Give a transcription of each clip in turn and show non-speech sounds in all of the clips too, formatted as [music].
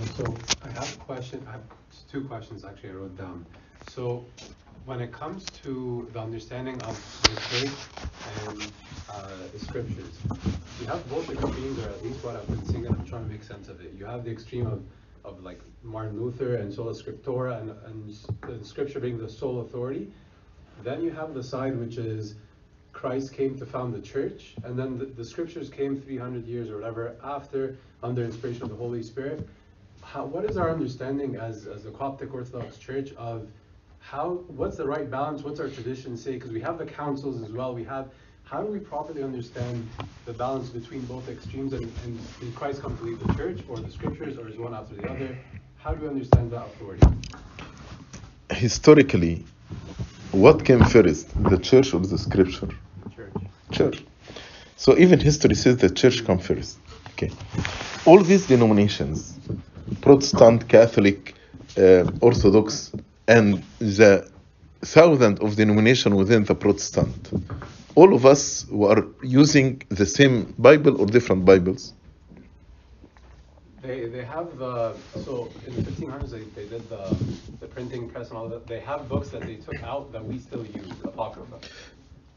So I have a question, I have two questions actually I wrote down. So when it comes to the understanding of the faith and uh, the scriptures, you have both extremes, or at least what I've been seeing, and I'm trying to make sense of it. You have the extreme of, of like Martin Luther and sola scriptura and, and the scripture being the sole authority. Then you have the side which is Christ came to found the church, and then the, the scriptures came 300 years or whatever after, under inspiration of the Holy Spirit. How, what is our understanding as, as the Coptic Orthodox Church of how, what's the right balance? What's our tradition say? Because we have the councils as well. We have, how do we properly understand the balance between both extremes? And, and did Christ come to lead the church or the scriptures, or is one after the other? How do we understand that authority? Historically, what came first, the church or the scripture? Church. Church. So even history says the church come first. Okay. All these denominations, Protestant, Catholic, uh, Orthodox, and the thousand of denomination within the Protestant, all of us were using the same Bible or different Bibles. They, they have the, so in the 1500s, they, they did the, the printing press and all that. They have books that they took out that we still use, Apocrypha,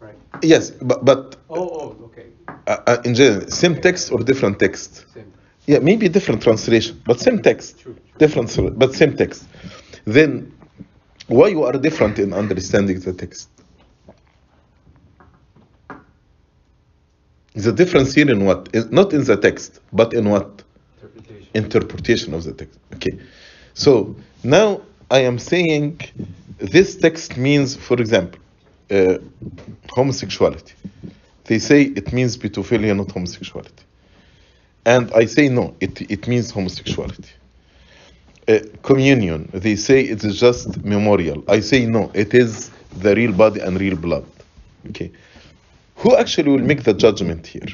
right? Yes, but, but Oh, oh, okay, uh, uh, in general, same text or different text? same, Yeah, maybe different translation, but same text. Different, but same text. Then, why you are different in understanding the text? The difference here in what? Not in the text, but in what? Interpretation. Interpretation of the text. Okay. So now I am saying this text means, for example, uh, homosexuality. They say it means pedophilia, not homosexuality. And I say no, it, it means homosexuality. Uh, communion, they say it is just memorial. I say no, it is the real body and real blood. Okay. Who actually will make the judgment here?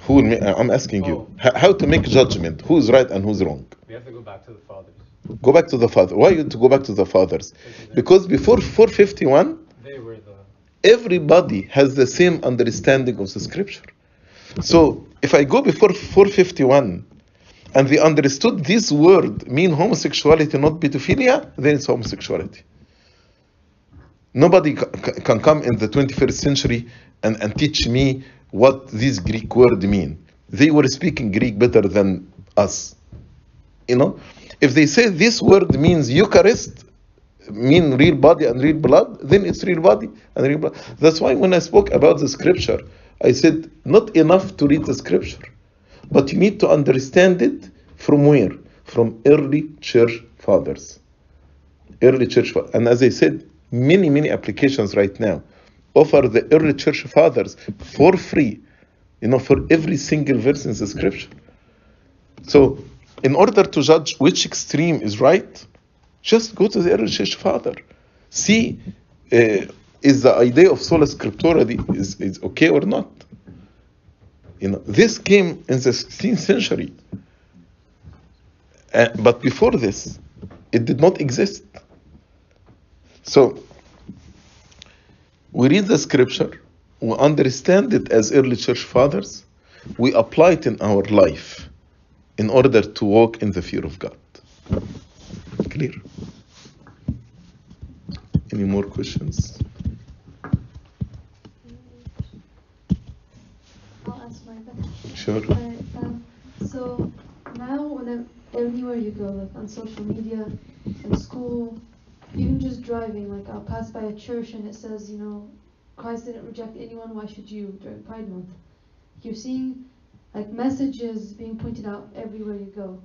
Who will ma- I'm asking you. Oh. How to make judgment? Who's right and who's wrong? We have to go back to the fathers. Go back to the father. Why you to go back to the fathers? Because before 451, They were the, everybody has the same understanding of the scripture. So if I go before 451 and they understood this word mean homosexuality, not pedophilia, then it's homosexuality. Nobody ca- ca- can come in the 21st century and, and teach me what this Greek word mean. They were speaking Greek better than us. You know, if they say this word means Eucharist, mean real body and real blood, then it's real body and real blood. That's why when I spoke about the scripture, I said not enough to read the scripture, but you need to understand it from where? From early church fathers. Early church fathers. And as I said, many, many applications right now offer the early church fathers for free, you know, for every single verse in the scripture. So, in order to judge which extreme is right, just go to the early church father. See, uh, is the idea of sola scriptura is, is okay or not? You know, this came in the 16th century. Uh, but before this, it did not exist. So, we read the scripture, we understand it as early church fathers, we apply it in our life in order to walk in the fear of God. Clear? Any more questions? I'll ask my question. Sure. Alright, um, so now when anywhere you go, like on social media, in school, even just driving, like I'll pass by a church and it says, you know, Christ didn't reject anyone, why should you during Pride Month? You're seeing like messages being pointed out everywhere you go.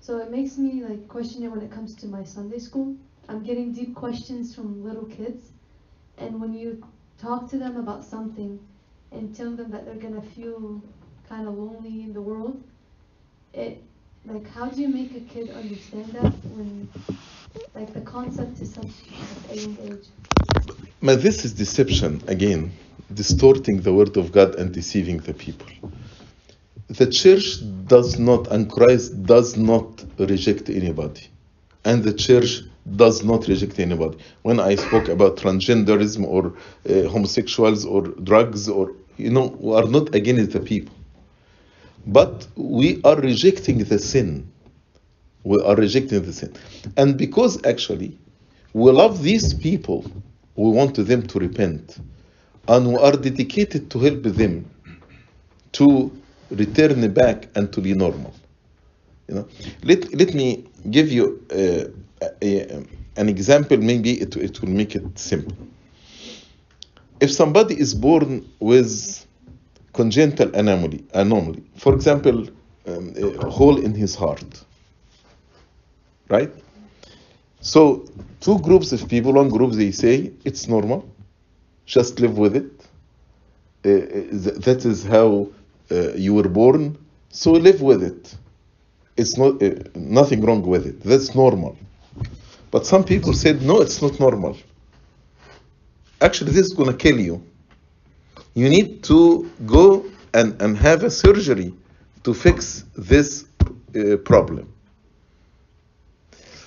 So it makes me like question it when it comes to my Sunday school. I'm getting deep questions from little kids, and when you talk to them about something, and tell them that they're gonna feel kind of lonely in the world. It like how do you make a kid understand that when like the concept is such a young age? But this is deception again, distorting the word of God and deceiving the people. The church does not, and Christ does not reject anybody. And the church does not reject anybody. When I spoke about transgenderism or uh, homosexuals or drugs or, you know, we are not against the people. But we are rejecting the sin. We are rejecting the sin. And because actually we love these people, we want them to repent. And we are dedicated to help them to return back and to be normal. You know, let, let me give you uh, a, a, an example, maybe it, it will make it simple. If somebody is born with congenital anomaly, anomaly for example, um, a hole in his heart, right? So, two groups of people, one group they say it's normal, just live with it. Uh, that is how uh, you were born, so live with it. It's not uh, nothing wrong with it. That's normal. But some people said no, it's not normal. Actually, this is to kill you. You need to go and, and have a surgery to fix this uh, problem.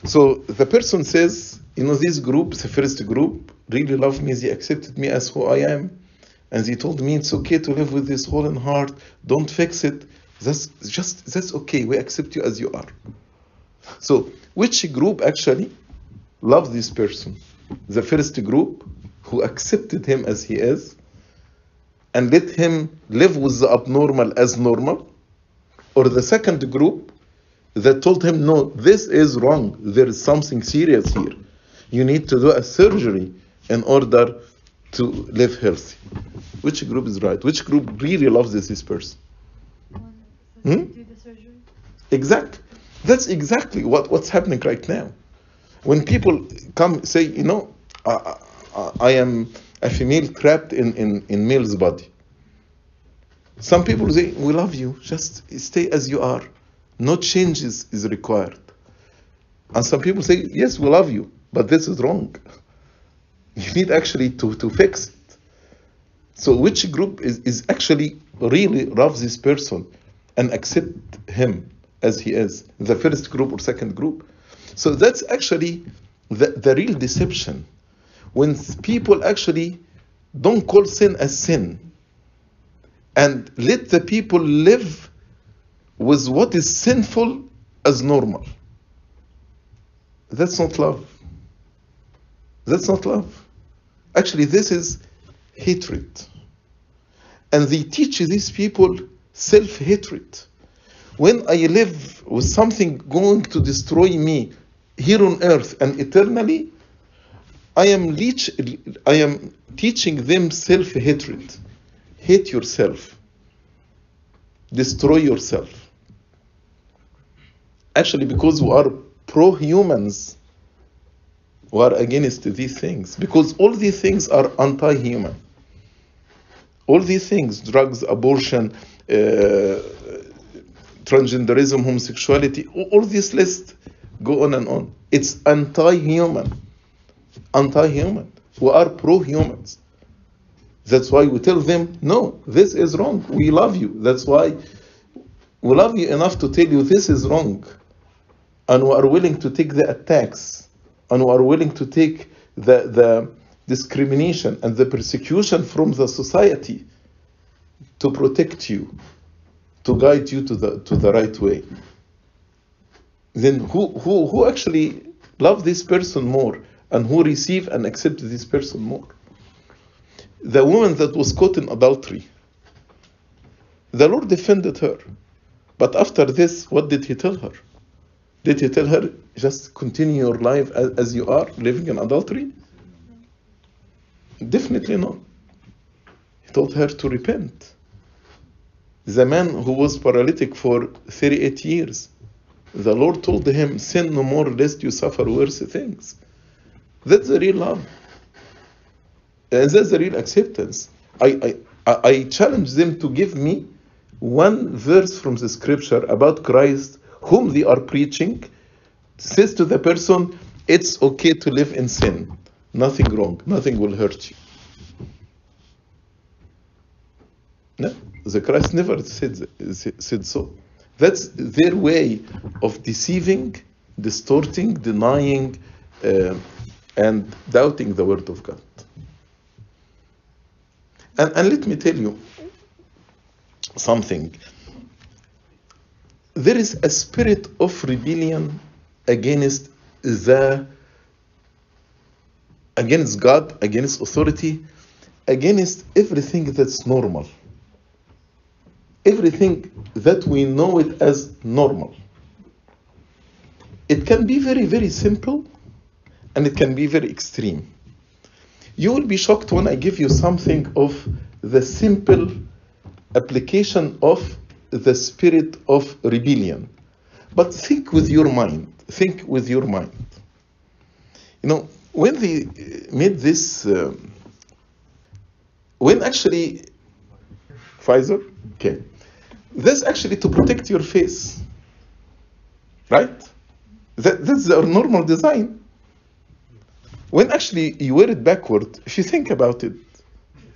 So the person says, you know, this group, the first group, really loved me. They accepted me as who I am. And they told me it's okay to live with this hole in heart. Don't fix it. That's just, that's okay. We accept you as you are. So, which group actually loved this person? The first group who accepted him as he is and let him live with the abnormal as normal? Or the second group that told him, no, this is wrong. There is something serious here. You need to do a surgery in order to live healthy. Which group is right? Which group really loves this, person? Hmm? Do the surgery. Exactly. That's exactly what, what's happening right now. When people come say, you know, I, I, I am a female trapped in, in, in male's body. Some people say, we love you, just stay as you are. No changes is required. And some people say, yes, we love you, but this is wrong. [laughs] You need actually to, to fix it. So which group is, is actually really loves this person and accept him as he is? The first group or second group? So that's actually the, the real deception. When people actually don't call sin a sin and let the people live with what is sinful as normal. That's not love. That's not love. Actually, this is hatred. And they teach these people self hatred. When I live with something going to destroy me here on earth and eternally, I am, leech, I am teaching them self hatred. Hate yourself, destroy yourself. Actually, because we are pro humans, we are against these things. Because all these things are anti human. All these things drugs, abortion, uh, transgenderism, homosexuality all this list go on and on. It's anti human. Anti human. We are pro humans. That's why we tell them, no, this is wrong. We love you. That's why we love you enough to tell you this is wrong. And we are willing to take the attacks. And we are willing to take the, the discrimination and the persecution from the society to protect you, to guide you to the, to the right way. Then who, who, who actually love this person more and who receive and accept this person more? the woman that was caught in adultery. The Lord defended her. But after this, what did He tell her? Did He tell her, just continue your life as, as you are, living in adultery? Definitely not. He told her to repent. The man who was paralytic for 38 years, the Lord told him, Sin no more lest you suffer worse things. That's the real love. And that's the real acceptance. I, I, I challenge them to give me one verse from the scripture about Christ, whom they are preaching, says to the person, it's okay to live in sin. Nothing wrong. Nothing will hurt you. No, the Christ never said, said so. That's their way of deceiving, distorting, denying, uh, and doubting the word of God. And, and let me tell you something. there is a spirit of rebellion against the against God, against authority, against everything that's normal. Everything that we know it as normal. It can be very, very simple and it can be very extreme. You will be shocked when I give you something of the simple application of the spirit of rebellion. But think with your mind. Think with your mind. You know, when they made this, um, when actually, visor, okay, this actually to protect your face, right? That, that's their normal design. When actually you wear it backward, if you think about it,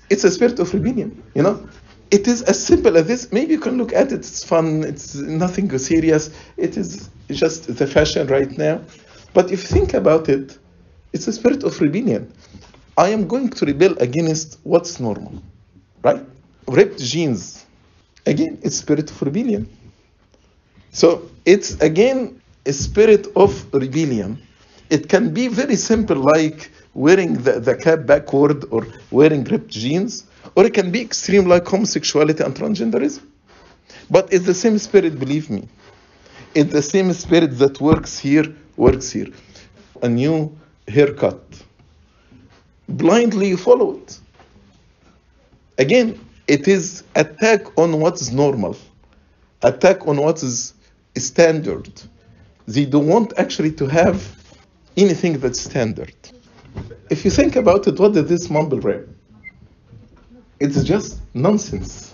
it's a spirit of rebellion, you know? It is as simple as this. Maybe you can look at it, it's fun, it's nothing serious, it is just the fashion right now. But if you think about it, it's a spirit of rebellion. I am going to rebel against what's normal, right? Ripped jeans, again, it's spirit of rebellion. So it's again a spirit of rebellion. It can be very simple, like wearing the, the cap backward or wearing ripped jeans, or it can be extreme, like homosexuality and transgenderism. But it's the same spirit, believe me. It's the same spirit that works here, works here. A new haircut. Blindly you follow it. Again, it is attack on what is normal, attack on what is standard. They don't want actually to have anything that's standard. If you think about it, what is this mumble rap? It's just nonsense.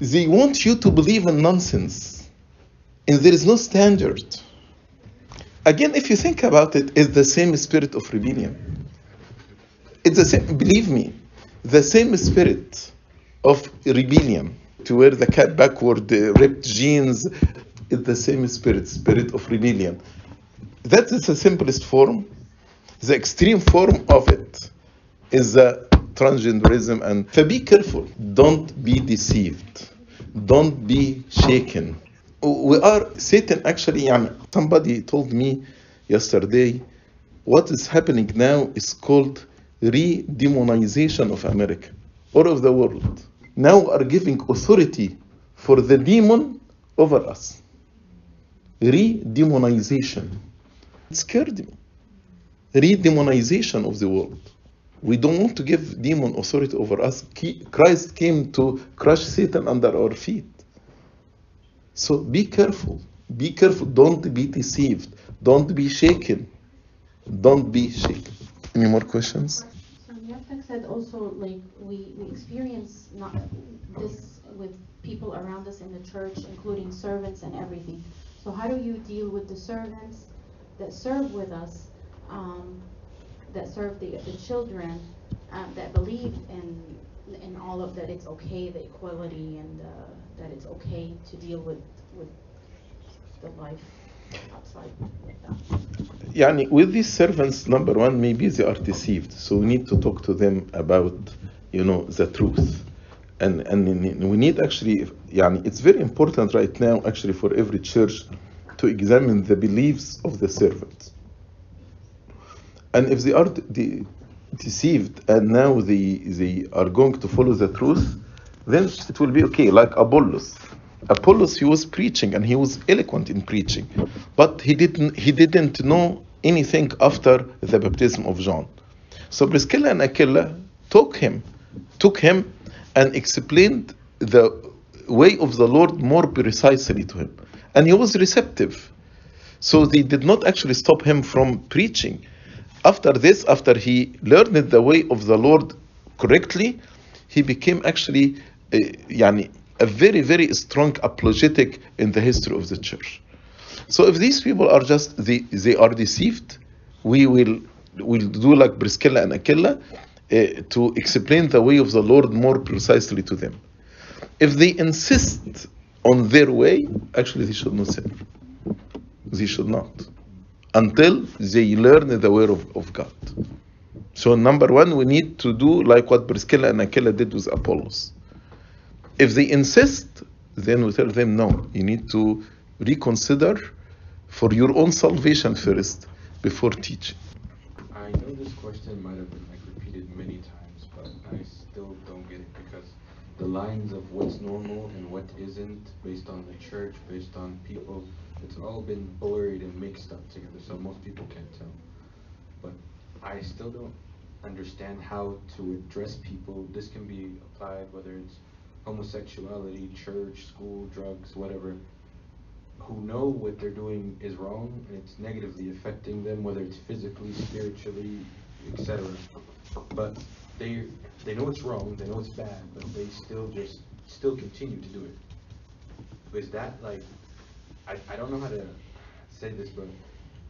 They want you to believe in nonsense, and there is no standard. Again, if you think about it, it's the same spirit of rebellion. It's the same, believe me, the same spirit of rebellion to wear the cap backward, the uh, ripped jeans, it's the same spirit, spirit of rebellion. That is the simplest form. The extreme form of it is the transgenderism. And so be careful. Don't be deceived. Don't be shaken. We are Satan actually. Somebody told me yesterday, what is happening now is called re-demonization of America or of the world. Now are giving authority for the demon over us. Re-demonization. Scared me. Re-demonization of the world. We don't want to give demon authority over us. Christ came to crush Satan under our feet. So be careful. Be careful. Don't be deceived. Don't be shaken. Don't be shaken. Any more questions? So Yapek said also, like, we, we experience not this with people around us in the church, including servants and everything. So how do you deal with the servants that serve with us, um, that serve the, the children, um, that believe in in all of that it's okay, the equality, and uh, that it's okay to deal with with the life outside. Yeah, with these servants, number one, maybe they are deceived, so we need to talk to them about, you know, the truth. And, and we need actually, Yeah, it's very important right now actually for every church to examine the beliefs of the servants. And if they are de- deceived and now they, they are going to follow the truth, then it will be okay, like Apollos. Apollos, he was preaching and he was eloquent in preaching, but he didn't, he didn't know anything after the baptism of John. So Priscilla and Aquila took him, took him and explained the way of the Lord more precisely to him. And he was receptive. So they did not actually stop him from preaching. After this, after he learned the way of the Lord correctly, he became actually a, yani, a very, very strong apologetic in the history of the church. So if these people are just, they, they are deceived, we will will do like Priscilla and Aquila uh, to explain the way of the Lord more precisely to them. If they insist on their way, actually they should not serve. They should not. Until they learn the way of, of God. So number one, we need to do like what Priscilla and Aquila did with Apollos. If they insist, then we tell them no. You need to reconsider for your own salvation first before teaching. I know this question might have been like repeated many times, but I still don't the lines of what's normal and what isn't, based on the church, based on people, it's all been blurred and mixed up together, so most people can't tell. But I still don't understand how to address people. This can be applied whether it's homosexuality, church, school, drugs, whatever who know what they're doing is wrong and it's negatively affecting them, whether it's physically, spiritually, etc. But they they know it's wrong, they know it's bad, but they still just still continue to do it. Is that like I, I don't know how to say this, but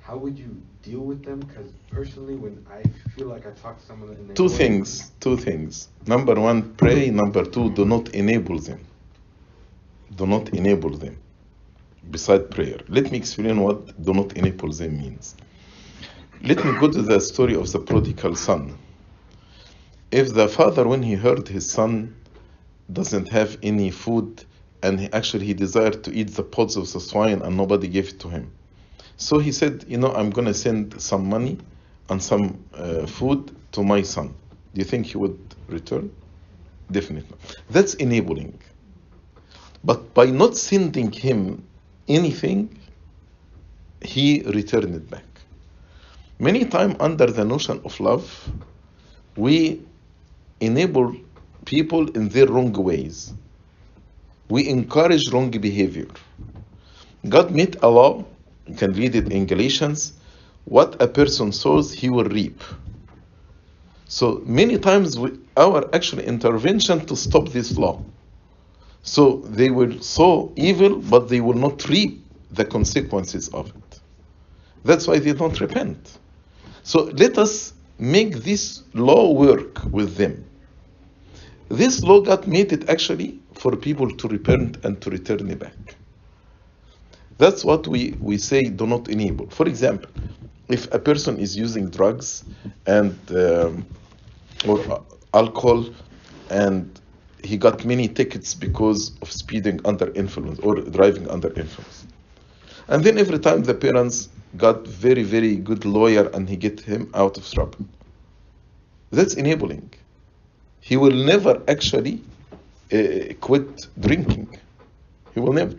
how would you deal with them? Because personally, when I feel like I talk to someone and Two things, two things. Number one, pray. Number two, do not enable them. Do not enable them. Beside prayer. Let me explain what do not enable them means. Let me go to the story of the prodigal son. If the father, when he heard his son doesn't have any food, and he, actually he desired to eat the pods of the swine and nobody gave it to him. So he said, You know, I'm going to send some money and some uh, food to my son. Do you think he would return? Definitely. That's enabling. But by not sending him anything, he returned it back. Many times, under the notion of love, we enable people in their wrong ways. We encourage wrong behavior. God made a law, you can read it in Galatians, what a person sows, he will reap. So many times we, our actual intervention to stop this law. So they will sow evil, but they will not reap the consequences of it. That's why they don't repent. So let us make this law work with them. This law got made it actually for people to repent and to return back. That's what we, we say do not enable. For example, if a person is using drugs and um, or alcohol and he got many tickets because of speeding under influence or driving under influence. And then every time the parents got very, very good lawyer and he get him out of trouble. That's enabling. He will never actually uh, quit drinking. He will never.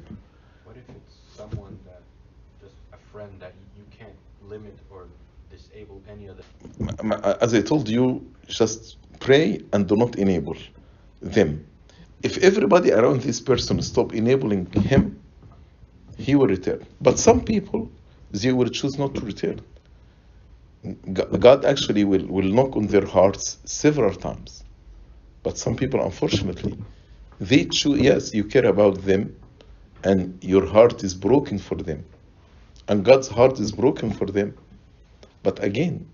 What if it's someone that, just a friend that you can't limit or disable any of the M- m- As I told you, just pray and do not enable them. If everybody around this person stop enabling him, he will return. But some people, they will choose not to return. God actually will, will knock on their hearts several times. But some people, unfortunately, they choose, yes, you care about them and your heart is broken for them. And God's heart is broken for them. But again,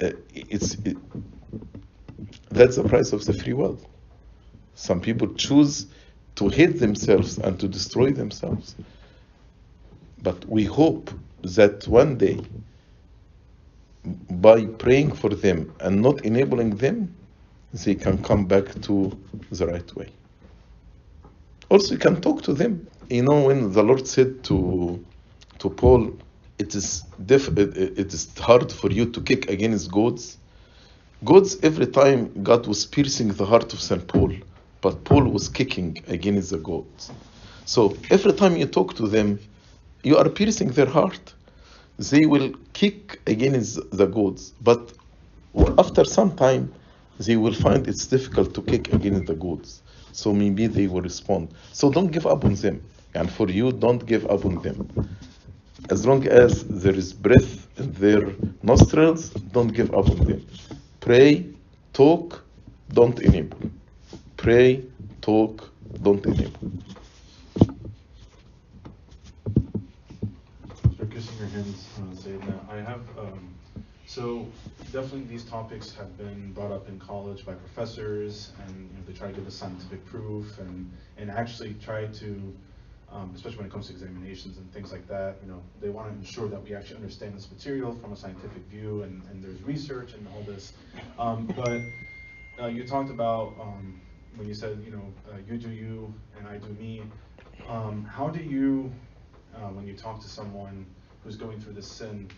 uh, it's it, that's the price of the free will. Some people choose to hate themselves and to destroy themselves. But we hope that one day, by praying for them and not enabling them, they can come back to the right way. Also, you can talk to them. You know, when the Lord said to to Paul, it is it, it it is hard for you to kick against goads. Goads every time God was piercing the heart of Saint Paul, but Paul was kicking against the goads. So every time you talk to them, you are piercing their heart. They will kick against the goads, but after some time, they will find it's difficult to kick against the goads. So maybe they will respond. So don't give up on them. And for you, don't give up on them. As long as there is breath in their nostrils, don't give up on them. Pray, talk, don't enable. Pray, talk, don't enable. Kissing your hands, uh, I have, um, so definitely these topics have been brought up in college by professors and, you know, they try to give us scientific proof and, and actually try to, um, especially when it comes to examinations and things like that, you know, they want to ensure that we actually understand this material from a scientific view and, and there's research and all this. Um, but, uh, you talked about, um, when you said, you know, uh, you do you and I do me, um, how do you, uh, when you talk to someone who's going through this sin,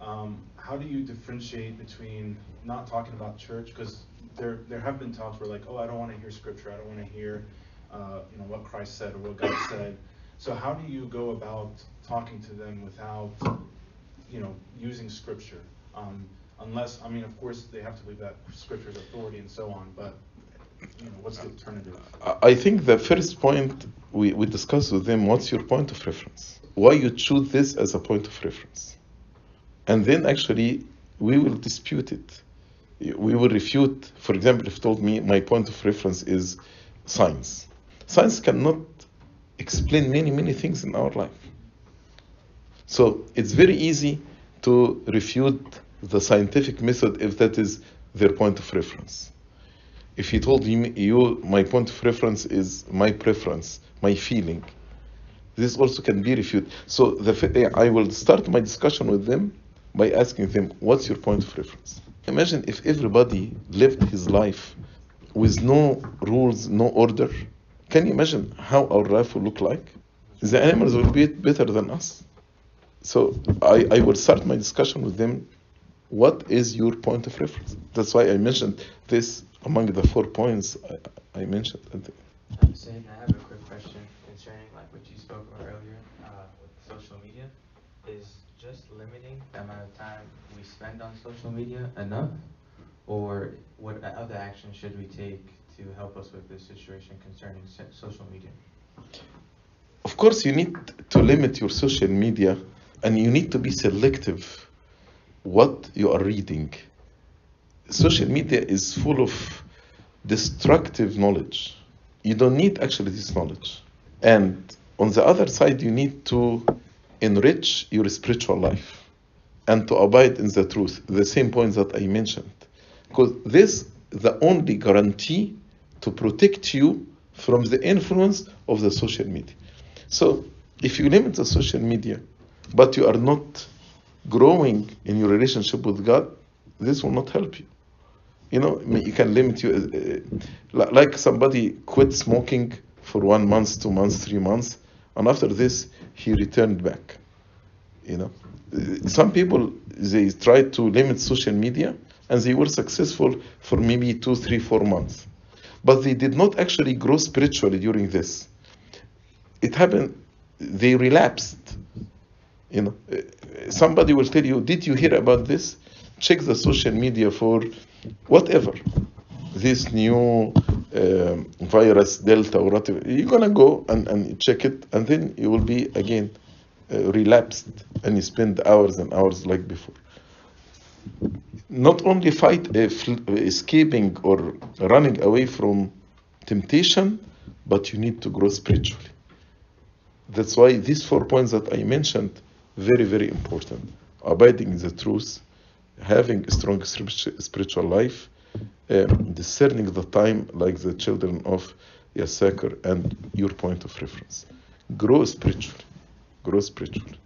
um, how do you differentiate between not talking about church? Because there, there have been talks where like, oh, I don't want to hear scripture. I don't want to hear, uh, you know, what Christ said or what God [coughs] said. So how do you go about talking to them without, you know, using scripture? Um, unless, I mean, of course, they have to believe that scripture is authority and so on, but, you know, what's the alternative? I- I think the first point we, we discuss with them what's your point of reference? Why you choose this as a point of reference? And then actually we will dispute it. We will refute, for example, if told me my point of reference is science. Science cannot explain many, many things in our life. So it's very easy to refute the scientific method if that is their point of reference. If he told you, you my point of reference is my preference, my feeling, this also can be refuted. So the, I will start my discussion with them by asking them, what's your point of reference? Imagine if everybody lived his life with no rules, no order. Can you imagine how our life will look like? The animals will be better than us. So I, I will start my discussion with them. What is your point of reference? That's why I mentioned this among the four points I, I mentioned. I'm saying I have a quick question concerning like what you spoke about earlier uh, with social media. Is just limiting the amount of time we spend on social media enough, or what other action should we take to help us with this situation concerning social media? Of course, you need to limit your social media and you need to be selective what you are reading. Social media is full of destructive knowledge. You don't need actually this knowledge. And on the other side, you need to enrich your spiritual life and to abide in the truth, the same points that I mentioned. Because this is the only guarantee to protect you from the influence of the social media. So if you limit the social media, but you are not growing in your relationship with God, this will not help you. You know, I mean, you can limit you, uh, like somebody quit smoking for one month, two months, three months, and after this he returned back. You know, some people they try to limit social media and they were successful for maybe two, three, four months, but they did not actually grow spiritually during this. It happened; they relapsed. You know, somebody will tell you, "Did you hear about this?" Check the social media for whatever this new virus delta or whatever. You're gonna go and, and check it, and then you will be again uh, relapsed, and you spend hours and hours like before. Not only fight uh, fl- escaping or running away from temptation, but you need to grow spiritually. That's why these four points that I mentioned very very important. Abiding in the truth, having a strong spiritual life, um, discerning the time like the children of Yasakar and your point of reference. Grow spiritually. Grow spiritually.